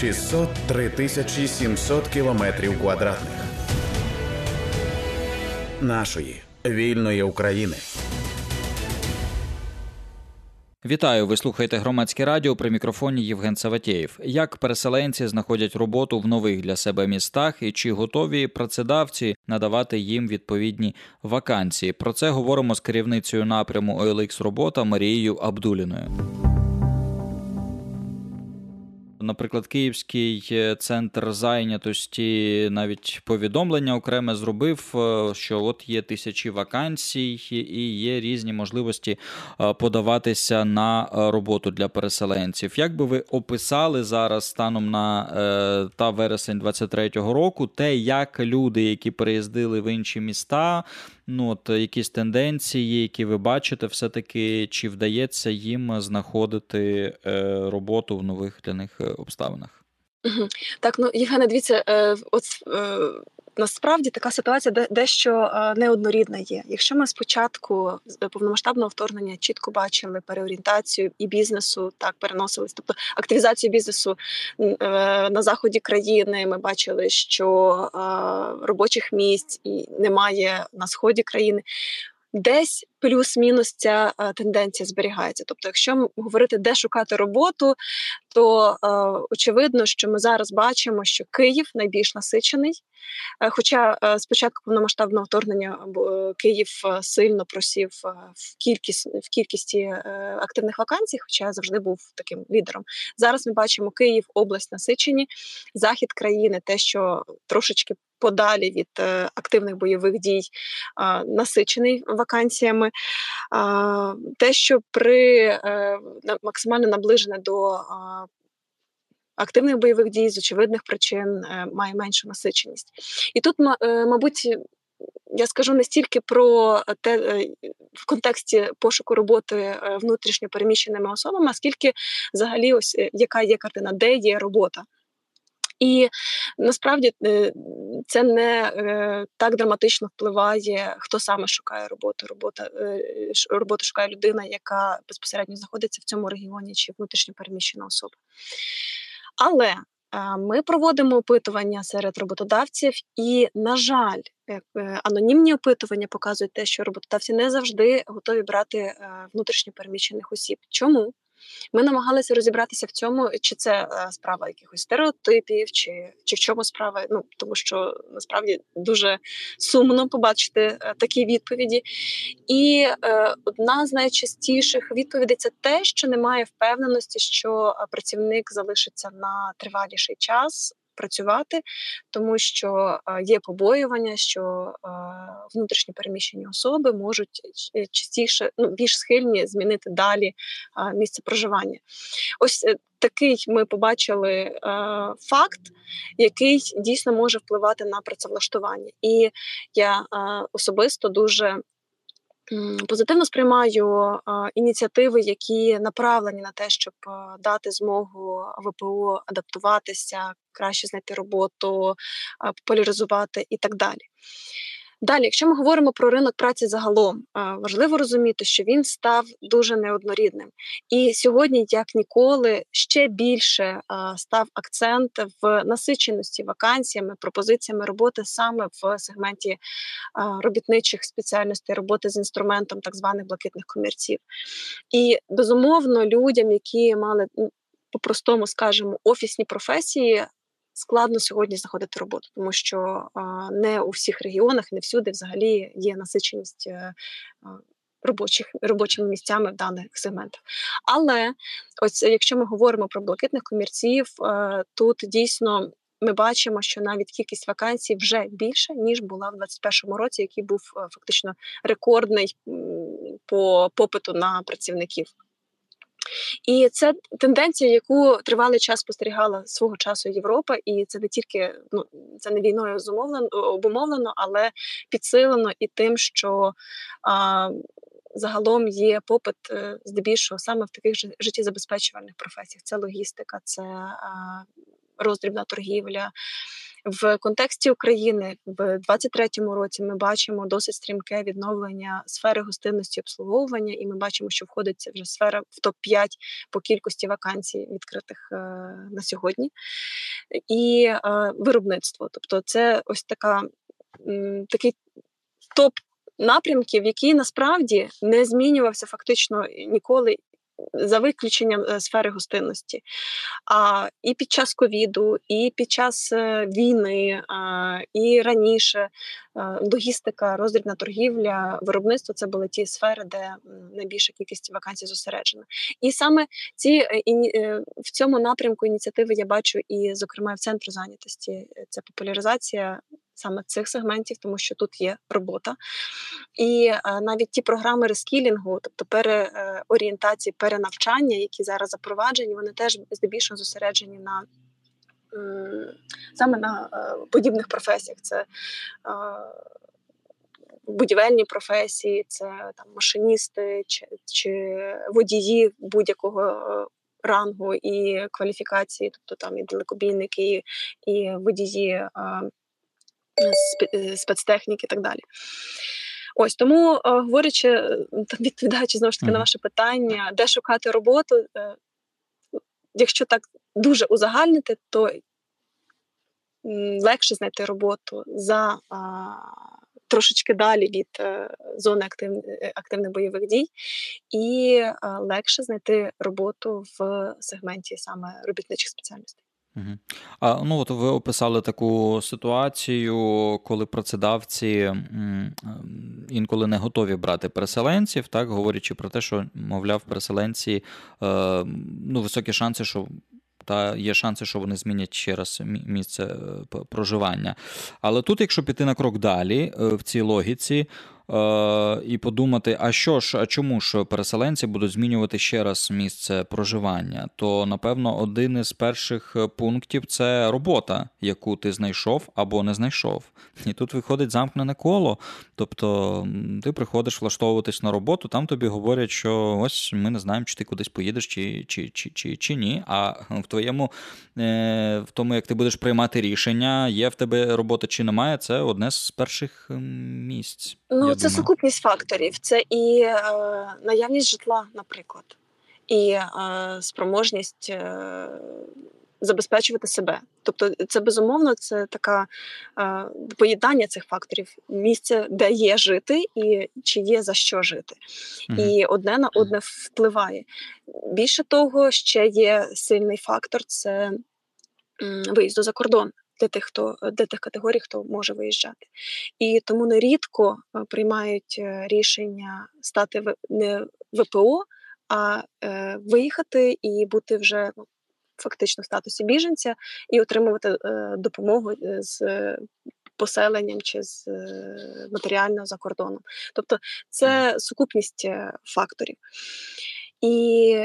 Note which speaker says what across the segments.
Speaker 1: 603 тисячі 700 кілометрів квадратних нашої вільної України.
Speaker 2: Вітаю, ви слухаєте громадське радіо при мікрофоні Євген Саватєєв. Як переселенці знаходять роботу в нових для себе містах і чи готові працедавці надавати їм відповідні вакансії? Про це говоримо з керівницею напряму OLX робота Марією Абдуліною. Наприклад, Київський е, центр зайнятості навіть повідомлення окреме зробив, е, що от є тисячі вакансій і є різні можливості е, подаватися на роботу для переселенців. Як би ви описали зараз станом на та вересень 23-го року, те, як люди, які переїздили в інші міста, ну от якісь тенденції, які ви бачите, все-таки чи вдається їм знаходити е, роботу в нових для них е, обставинах?
Speaker 3: Так, ну Євгене, дивіться, е, от насправді така ситуація дещо неоднорідна є. Якщо ми спочатку повномасштабного вторгнення чітко бачили переорієнтацію і бізнесу, так переносились, тобто активізацію бізнесу на заході країни, ми бачили, що робочих місць і немає на сході країни. Десь плюс-мінус ця е, тенденція зберігається. Тобто, якщо говорити, де шукати роботу, то е, очевидно, що ми зараз бачимо, що Київ найбільш насичений. Е, хоча е, спочатку повномасштабного вторгнення Київ сильно просів в кількість в кількості активних вакансій, хоча завжди був таким лідером. Зараз ми бачимо Київ, область насичені, захід країни, те, що трошечки подалі від е, активних бойових дій, насичений вакансіями. Те, що при е, максимально наближене до активних бойових дій з очевидних причин е, має меншу насиченість. І тут, мабуть, я скажу не стільки про те в контексті пошуку роботи внутрішньо переміщеними особами, а скільки взагалі ось яка є картина, де є робота. І насправді е, це не е, так драматично впливає, хто саме шукає роботу. Робота е, роботу шукає людина, яка безпосередньо знаходиться в цьому регіоні чи внутрішньо переміщена особа. Але ми проводимо опитування серед роботодавців, і, на жаль, анонімні опитування показують те, що роботодавці не завжди готові брати внутрішньо переміщених осіб. Чому? Ми намагалися розібратися в цьому, чи це е, справа якихось стереотипів, чи чи в чому справа. Ну тому що насправді дуже сумно побачити е, такі відповіді. І е, одна з найчастіших відповідей це те, що немає впевненості, що е, працівник залишиться на триваліший час працювати, тому що є побоювання, що внутрішні переміщені особи можуть е, частіше ну більш схильні змінити далі місце проживання. Ось е, такий ми побачили факт, який дійсно може впливати на працевлаштування, і я особисто дуже Позитивно сприймаю ініціативи, які направлені на те, щоб дати змогу ВПО адаптуватися, краще знайти роботу, популяризувати і так далі. Далі, якщо ми говоримо про ринок праці загалом, важливо розуміти, що він став дуже неоднорідним. І сьогодні, як ніколи, ще більше став акцент в насиченості вакансіями, пропозиціями роботи саме в сегменті робітничих спеціальностей, роботи з інструментом так званих блакитних комірців. І безумовно, людям, які мали по-простому скажемо офісні професії, складно сьогодні знаходити роботу, тому що не у всіх регіонах, не всюди взагалі є насиченість. Е, робочих робочими місцями в даних сегментах. Але ось якщо ми говоримо про блакитних комірців, е, тут дійсно ми бачимо, що навіть кількість вакансій вже більше ніж була в 2021 році, який був е, фактично рекордний по попиту на працівників. І це тенденція, яку тривалий час спостерігала свого часу Європа, і це не тільки ну це не війною зумовлено обумовлено, але підсилено і тим, що а, загалом є попит е, здебільшого саме в таких життєзабезпечувальних професіях. Це логістика, це а, роздрібна торгівля. В контексті України в 23-му році ми бачимо досить стрімке відновлення сфери гостинності обслуговування, і ми бачимо, що входить вже сфера в топ 5 по кількості вакансій, відкритих е, на сьогодні, і е, виробництво. Тобто, це ось така такий топ напрямків, який насправді не змінювався фактично ніколи за виключенням е, сфери гостинності. А і під час ковіду, і під час е, війни, і раніше логістика, роздрібна торгівля, виробництво це були ті сфери, де найбільша кількість вакансій зосереджена. І саме ці в цьому напрямку ініціативи я бачу і, зокрема, в центру зайнятості це популяризація саме цих сегментів, тому що тут є робота. І навіть ті програми рескілінгу, тобто переорієнтації, перенавчання, які зараз запроваджені, вони теж здебільшого зосереджені на саме на а, подібних професіях. Це а, Будівельні професії, це там машиністи чи чи водії будь-якого рангу і кваліфікації, тобто там і далекобійники, і, і водії Е, спецтехніки і так далі. Ось тому, е, говорячи, е, там відповідаючи знову ж таки mm-hmm. на ваше питання, де шукати роботу, якщо так дуже узагальнити, то легше знайти роботу за трошечки далі від а, зони актив, активних бойових дій, і а, легше знайти роботу в сегменті саме робітничих спеціальностей.
Speaker 2: А, ну от ви описали таку ситуацію, коли працедавці інколи не готові брати переселенців, так говорячи про те, що, мовляв, переселенці е, ну, високі шанси, що. Та є шанси, що вони змінять ще раз місце е, проживання. Але тут, якщо піти на крок далі е, в цій логіці, і подумати, а що ж, а чому ж переселенці будуть змінювати ще раз місце проживання, то напевно один із перших пунктів це робота, яку ти знайшов або не знайшов. І тут виходить замкнене коло. Тобто ти приходиш влаштовуватись на роботу, там тобі говорять, що ось ми не знаємо, чи ти кудись поїдеш, чи чи, чи, чи, чи ні. А в твоєму, е, в тому, як ти будеш приймати рішення, є в тебе робота чи немає, це одне з перших місць.
Speaker 3: Ну, це сукупність факторів. Це і е, наявність житла, наприклад, і е, спроможність е, забезпечувати себе. Тобто, це безумовно це така е, поєднання цих факторів, місце, де є жити, і чи є за що жити. mm І одне на одне впливає. Більше того, ще є сильний фактор це виїзду за кордон для тих, хто для тих категорій, хто може виїжджати. І тому нерідко е, приймають е, рішення стати не ВПО, а е, виїхати і бути вже ну, фактично в статусі біженця і отримувати допомогу з. Поселенням чи з матеріально за кордоном, тобто це сукупність факторів. І,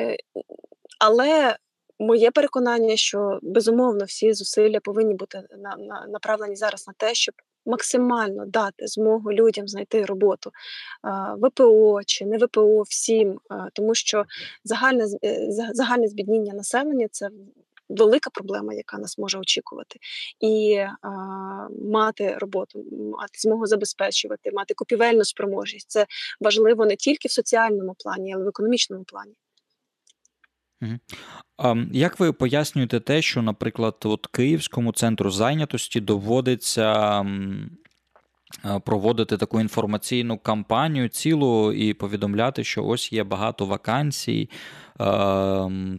Speaker 3: Але Моє переконання, що безумовно всі зусилля повинні бути на, на, направлені зараз на те, щоб максимально дати змогу людям знайти роботу ВПО чи не ВПО всім, тому що загальне е, загальне збідніння населення це. Велика проблема, яка нас може очікувати, і а, мати роботу, мати змогу забезпечувати, мати купівельну спроможність це важливо не тільки в соціальному плані, але й в економічному плані.
Speaker 2: Як ви пояснюєте те, що, наприклад, от Київському центру зайнятості доводиться проводити таку інформаційну кампанію цілу і повідомляти, що ось є багато вакансій,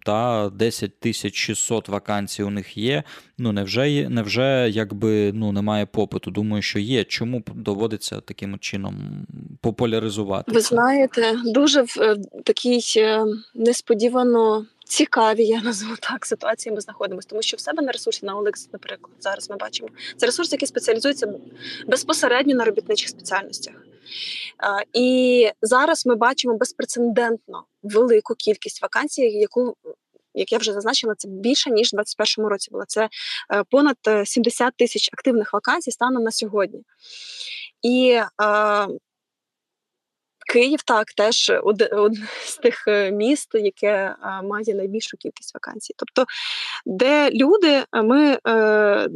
Speaker 2: та 10 тисяч 600 вакансій у них є. Ну невже невже якби ну немає попиту? Думаю, що є. Чому доводиться таким чином популяризувати?
Speaker 3: Ви знаєте, дуже в е, такій е, несподівано цікаві, я назву так, ситуації ми знаходимося, тому що в себе на ресурсі на OLX, наприклад, зараз ми бачимо це ресурс, який спеціалізується безпосередньо на робітничих спеціальностях. І зараз ми бачимо безпрецедентно велику кількість вакансій, яку як я вже зазначила, це більше ніж в 2021 році було. Це е, понад 70 е, тисяч активних вакансій станом на сьогодні. І Київ так теж одне з тих е, міст, яке має найбільшу кількість вакансій. Тобто, де люди, ми е,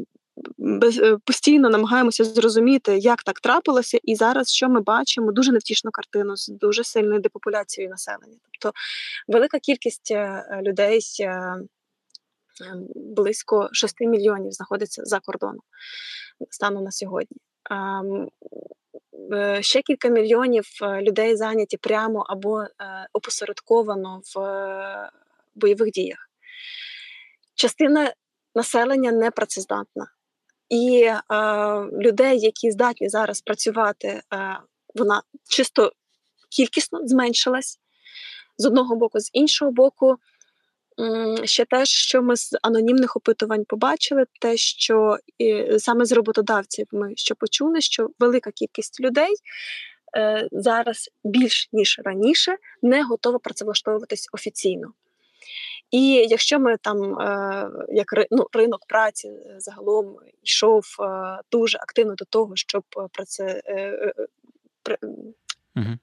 Speaker 3: постійно намагаємося зрозуміти, як так трапилося, і зараз що ми бачимо дуже невтішну картину з дуже сильною депопуляцією населення. Тобто велика кількість людей. Близько 6 мільйонів знаходиться за кордоном станом на сьогодні. Е, ще кілька мільйонів е, людей зайняті прямо або е, опосередковано в бойових діях. Частина населення не працездатна. І е, людей, які здатні зараз працювати, е, вона чисто кількісно зменшилась з одного боку, з іншого боку, Ще те, що ми з анонімних опитувань побачили, те, що і саме з роботодавців ми що почули, що велика кількість людей е, зараз більш ніж раніше не готова працевлаштовуватись офіційно. І якщо ми там, е, як ну, ринок праці е, загалом йшов е, дуже активно до того, щоб праце. Е, е, угу.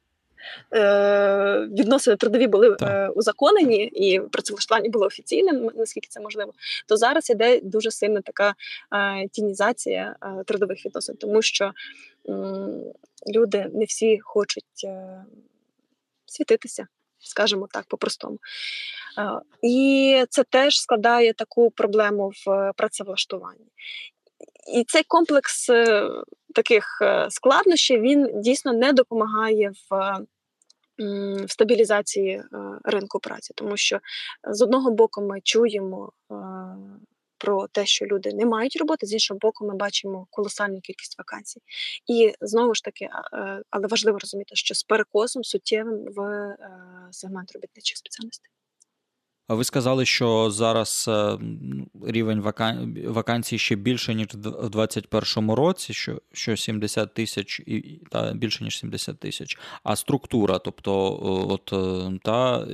Speaker 3: Е, відносини трудові були. Е, узаконені і працевлаштування було офіційним, наскільки це можливо, то зараз іде дуже сильна така е, тінізація трудових відносин, тому що люди не всі хочуть світитися, скажімо так, по-простому. І це теж складає таку проблему в працевлаштуванні. І цей комплекс таких складнощів він дійсно не допомагає в в стабілізації е, ринку праці, тому що з одного боку ми чуємо е, про те, що люди не мають роботи, з іншого боку, ми бачимо колосальну кількість вакансій. І знову ж таки, е, але важливо розуміти, що з перекосом суттєвим в сегмент робітничих спеціальностей.
Speaker 2: Ви сказали, що зараз е, рівень вакансій ще більше, ніж в 2021 році, що що 70 тисяч і та більше ніж 70 тисяч. А структура, тобто, от е, та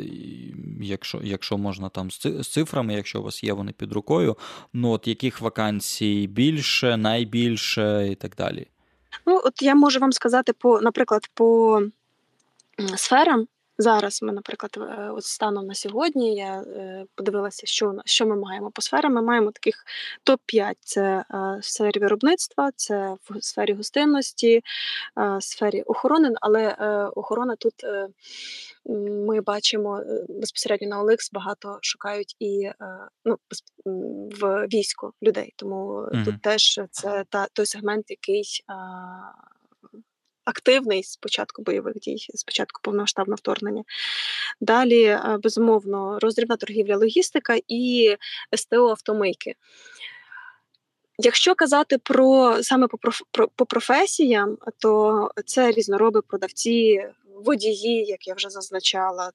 Speaker 2: якщо якщо можна там з цифрами, якщо у вас є вони під рукою, ну от яких вакансій більше, найбільше і так далі.
Speaker 3: Ну, от я можу вам сказати по, наприклад, по сферам. Зараз ми, наприклад, е, от станом на сьогодні я е, подивилася, що що ми маємо по сферам. Ми маємо таких топ-5: це е, в сфері виробництва, це в сфері гостинності, в сфері охорони. Але охорона тут ми бачимо безпосередньо на OLX багато шукають і ну, в війську людей. Тому mm-hmm. тут теж це та той сегмент, який активний з початку бойових дій, з початку повномасштабного вторгнення. Далі, безумовно, роздрібна торгівля, логістика і СТО автомийки. Якщо казати про саме по про, по професіям, то це різнороби продавці, водії, як я вже зазначала,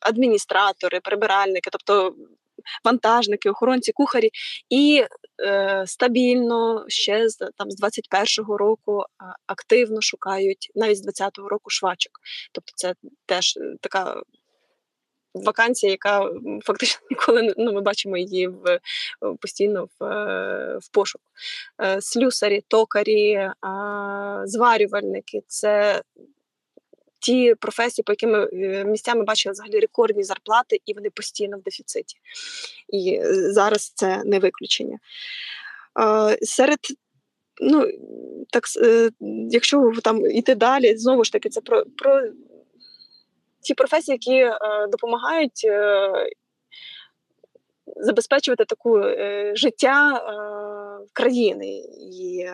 Speaker 3: адміністратори, прибиральники, тобто вантажники, охоронці, кухарі, і стабільно ще з там з 21-го року активно шукають навіть з 20-го року швачок. Тобто, це теж е, така. Вакансія, яка фактично ніколи ну, ми бачимо її в постійно в е, в пошуку. Е, слюсарі, токарі, зварювальники це ті професії, по яким е, місцями бачили взагалі рекордні зарплати, і вони постійно в дефіциті. І е, зараз це не виключення. Серед ну, так, е, Якщо там іти далі, знову ж таки, це про про ті професії, які допомагають забезпечувати таку життя країни. І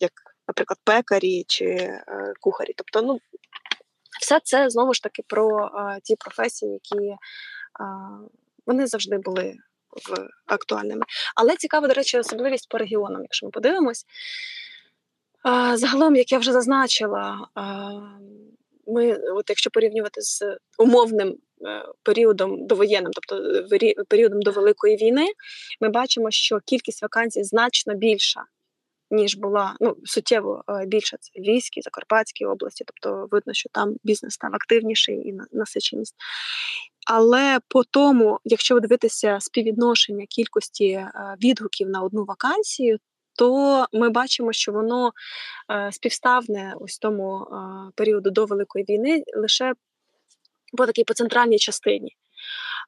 Speaker 3: як наприклад, пекарі чи е, кухарі. Тобто, ну все це знову ж таки про е, ті професії, які е, вони завжди були в актуальними. Але цікава, до речі, особливість по регіонам, якщо ми подивимось. Загалом, як я вже зазначила, ми, от якщо порівнювати з умовним періодом довоєнним, тобто періодом до Великої війни, ми бачимо, що кількість вакансій значно більша ніж була ну суттєво е, більша це Львівській, Закарпатській області, тобто видно, що там бізнес став активніший і насиченість. Але по тому, якщо ви дивитися співвідношення кількості е, відгуків на одну вакансію, то ми бачимо, що воно е, співставне ось тому періоду до Великої війни лише по такій по центральній частині.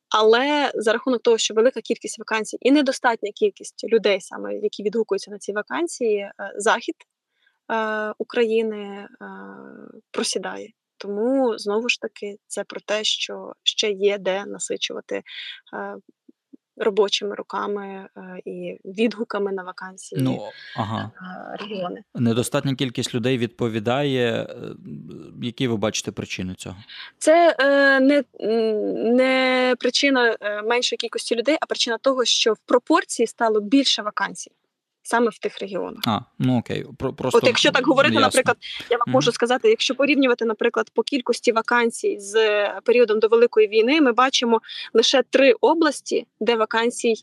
Speaker 3: Але за рахунок того, що велика кількість вакансій і недостатня кількість людей, саме які відгукуються на ці вакансії, е, захід е, України е, просідає. Тому знову ж таки це про те, що ще є де насичувати е, робочими руками е, і відгуками на вакансії
Speaker 2: Ну, ага.
Speaker 3: е, регіони.
Speaker 2: Недостатня кількість людей відповідає. Е, Які ви бачите причини цього?
Speaker 3: Це не, не причина меншої кількості людей, а причина того, що в пропорції стало більше вакансій саме в тих регіонах.
Speaker 2: А, ну окей. Про, просто
Speaker 3: От якщо так говорити,
Speaker 2: ясно.
Speaker 3: наприклад, я вам
Speaker 2: Мгм.
Speaker 3: можу сказати, якщо порівнювати, наприклад, по кількості вакансій з е, періодом до Великої війни, ми бачимо лише три області, де вакансій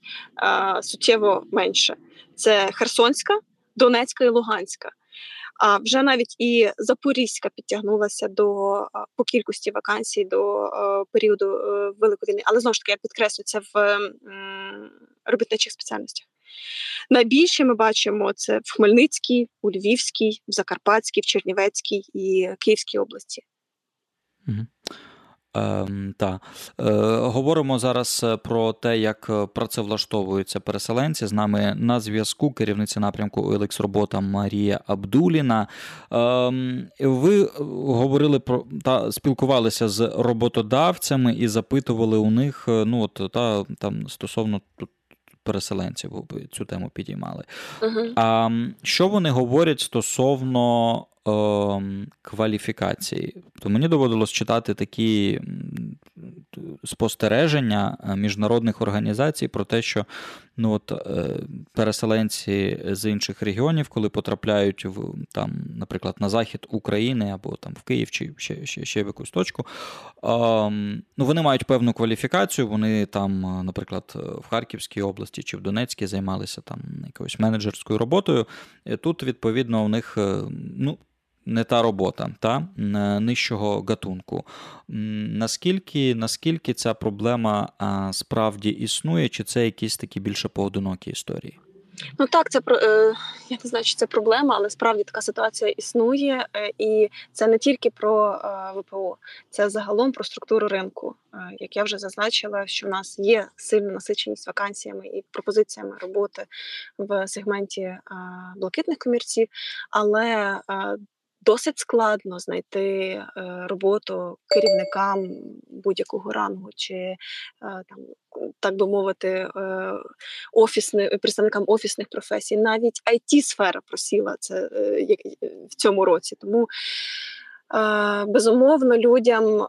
Speaker 3: е, суттєво менше: це Херсонська, Донецька і Луганська. А вже навіть і Запорізька підтягнулася до по кількості вакансій до е, періоду е, Великої війни. Але знову ж таки я підкреслю це в робітничих спеціальностях. Найбільше ми бачимо це в Хмельницькій, у Львівській, в Закарпатській, в Чернівецькій і Київській області.
Speaker 2: Ем, та. Е, говоримо зараз е, про те, як е, працевлаштовуються переселенці. З нами на зв'язку керівниця напрямку OLX Робота Марія Абдуліна. Ем, ви говорили про та спілкувалися з роботодавцями і запитували у них е, ну, от, та, там, стосовно тут переселенців, цю тему підіймали.
Speaker 3: Угу.
Speaker 2: А що вони говорять стосовно ем, кваліфікації? То мені доводилось читати такі спостереження е, міжнародних організацій про те, що ну, от, е, переселенці з інших регіонів, коли потрапляють в там, наприклад, на захід України або там в Київ чи ще, ще, ще в якусь точку, ем, ну, вони мають певну кваліфікацію. Вони там, е, наприклад, в Харківській області чи в Донецькій займалися там якоюсь менеджерською роботою. Тут, відповідно, у них ну, не та робота, та нижчого гатунку. Наскільки, наскільки ця проблема справді існує, чи це якісь такі більше поодинокі історії?
Speaker 3: Ну так, це е, я не знаю, чи це проблема, але справді така ситуація існує, е, і це не тільки про е, ВПО, це загалом про структуру ринку. Е, як я вже зазначила, що в нас є сильна насиченість вакансіями і пропозиціями роботи в сегменті е, блакитних комірців, але е, Досить складно знайти е, роботу керівникам будь-якого рангу, чи е, там, так би мовити, е, офісни, представникам офісних професій. Навіть it сфера просіла це в цьому році. Тому безумовно людям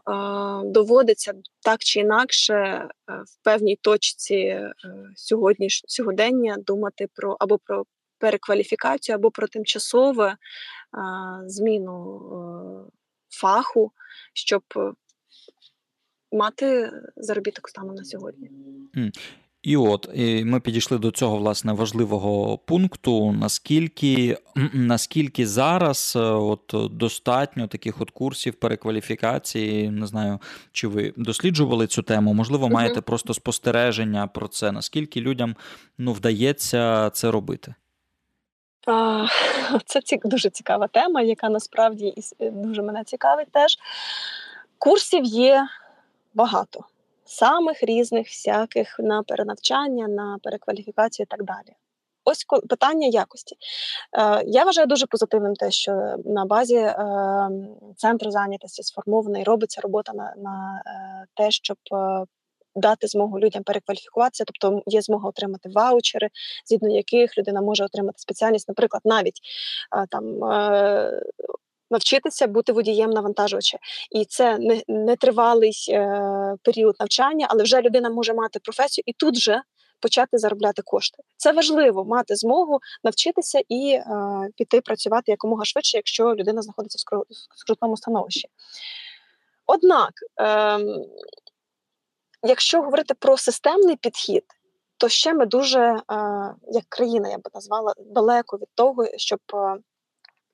Speaker 3: доводиться так чи інакше в певній точці сьогодніш, сьогодення думати про або про перекваліфікацію, або про тимчасове зміну е, фаху, щоб мати заробіток станом на сьогодні.
Speaker 2: І от і ми підійшли до цього власне важливого пункту. Наскільки наскільки зараз е, от достатньо таких от курсів перекваліфікації? Не знаю, чи ви досліджували цю тему? Можливо, маєте просто спостереження про це. Наскільки людям ну вдається це робити?
Speaker 3: Це дуже цікава тема, яка насправді дуже мене цікавить теж. Курсів є багато, самих різних, всяких на перенавчання, на перекваліфікацію і так далі. Ось питання якості. Е, Я вважаю дуже позитивним те, що на базі е, центру зайнятості сформована і робиться робота на, на е, те, щоб дати змогу людям перекваліфікуватися, тобто є змога отримати ваучери, згідно яких людина може отримати спеціальність, наприклад, навіть е, там. е, Навчитися бути водієм навантажувача, і це не, не тривалий е, період навчання, але вже людина може мати професію і тут же почати заробляти кошти. Це важливо мати змогу навчитися і е, піти працювати якомога швидше, якщо людина знаходиться в скру- скрутному становищі. Однак, ем, якщо говорити про системний підхід, то ще ми дуже, е, як країна, я би назвала, далеко від того, щоб е,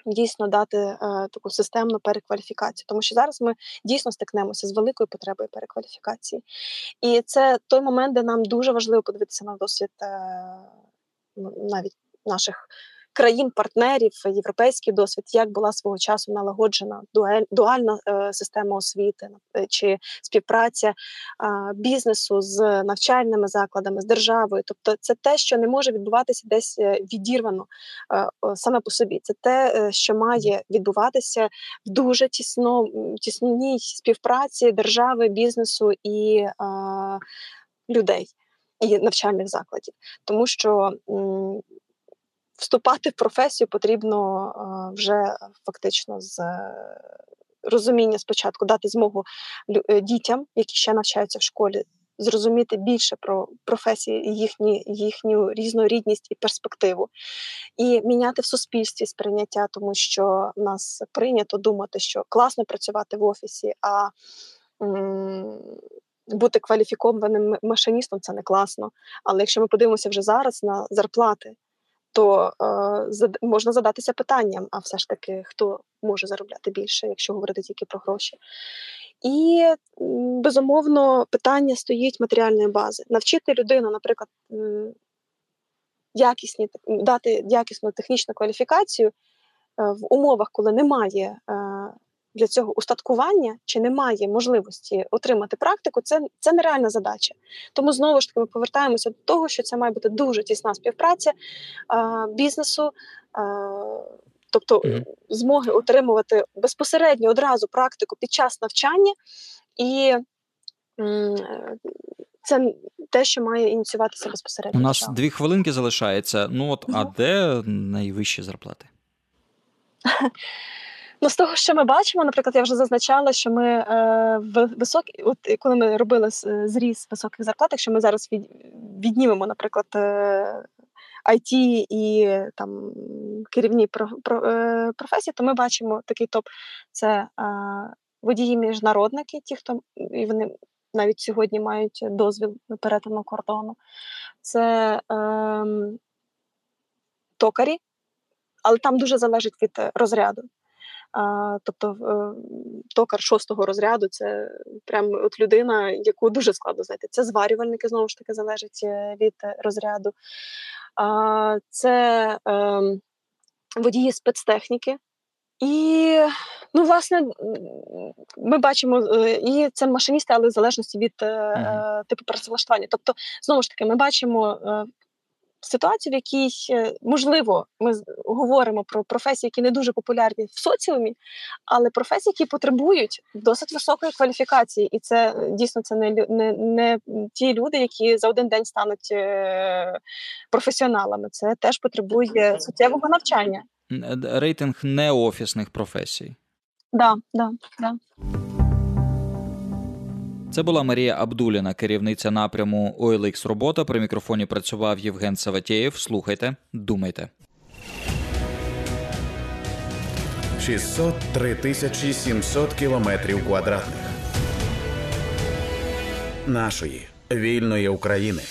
Speaker 3: дійсно дати е, таку системну перекваліфікацію. Тому що зараз ми дійсно стикнемося з великою потребою перекваліфікації. І це той момент, де нам дуже важливо подивитися на досвід ну, навіть наших країн-партнерів, європейський досвід, як була свого часу налагоджена дуальна е, система освіти е, чи співпраця е, бізнесу з навчальними закладами, з державою. Тобто, це те, що не може відбуватися десь е, відірвано е, саме по собі. Це те, що має відбуватися в дуже тісно, тісній співпраці держави, бізнесу і е, людей і навчальних закладів, тому що вступати в професію потрібно вже фактично з е, розуміння спочатку дати змогу е, дітям, які ще навчаються в школі, зрозуміти більше про професії, їхні, їхню різнорідність і перспективу, і міняти в суспільстві сприйняття, тому що в нас прийнято думати, що класно працювати в офісі, а бути кваліфікованим машиністом це не класно. Але якщо ми подивимося вже зараз на зарплати, то е, можна задатися питанням: а все ж таки, хто може заробляти більше, якщо говорити тільки про гроші. І безумовно питання стоїть матеріальної бази. Навчити людину, наприклад, якісні дати якісну технічну кваліфікацію е, в умовах, коли немає е, для цього устаткування чи немає можливості отримати практику, це, це нереальна задача. Тому знову ж таки ми повертаємося до того, що це має бути дуже тісна співпраця е, бізнесу. Е, Тобто змоги отримувати безпосередньо одразу практику під час навчання, і це те, що має ініціюватися безпосередньо.
Speaker 2: У нас дві хвилинки залишається. Ну от, а де найвищі зарплати?
Speaker 3: Ну, з того, що ми бачимо, наприклад, я вже зазначала, що ми е, високі, от коли ми робили з- зріз високих зарплат, якщо ми зараз від, віднімемо, наприклад, е, IT і там керівні про, про, е, професії, то ми бачимо такий топ: це е, водії-міжнародники, ті, хто і вони навіть сьогодні мають дозвіл на перетину кордону. Це е, токарі, але там дуже залежить від е, розряду. А, тобто е, токар шостого розряду це прям от людина, яку дуже складно знайти. Це зварювальники, знову ж таки, залежить е, від розряду. А, це е, водії спецтехніки. І, ну, власне, ми бачимо, е, і це машиністи, але в залежності від е, типу працевлаштування. Тобто, знову ж таки, ми бачимо ситуацію, в якій, е, можливо, ми говоримо про професії, які не дуже популярні в соціумі, але професії, які потребують досить високої кваліфікації, і це е, дійсно це не, не, не ті люди, які за один день стануть е, професіоналами. Це теж потребує суттєвого навчання.
Speaker 2: Рейтинг неофісних професій.
Speaker 3: Да, да, да.
Speaker 2: Це була Марія Абдуліна, керівниця напряму OLX робота. При мікрофоні працював Євген Саватєєв. Слухайте, думайте.
Speaker 1: 603 тисячі 700 кілометрів квадратних нашої вільної України.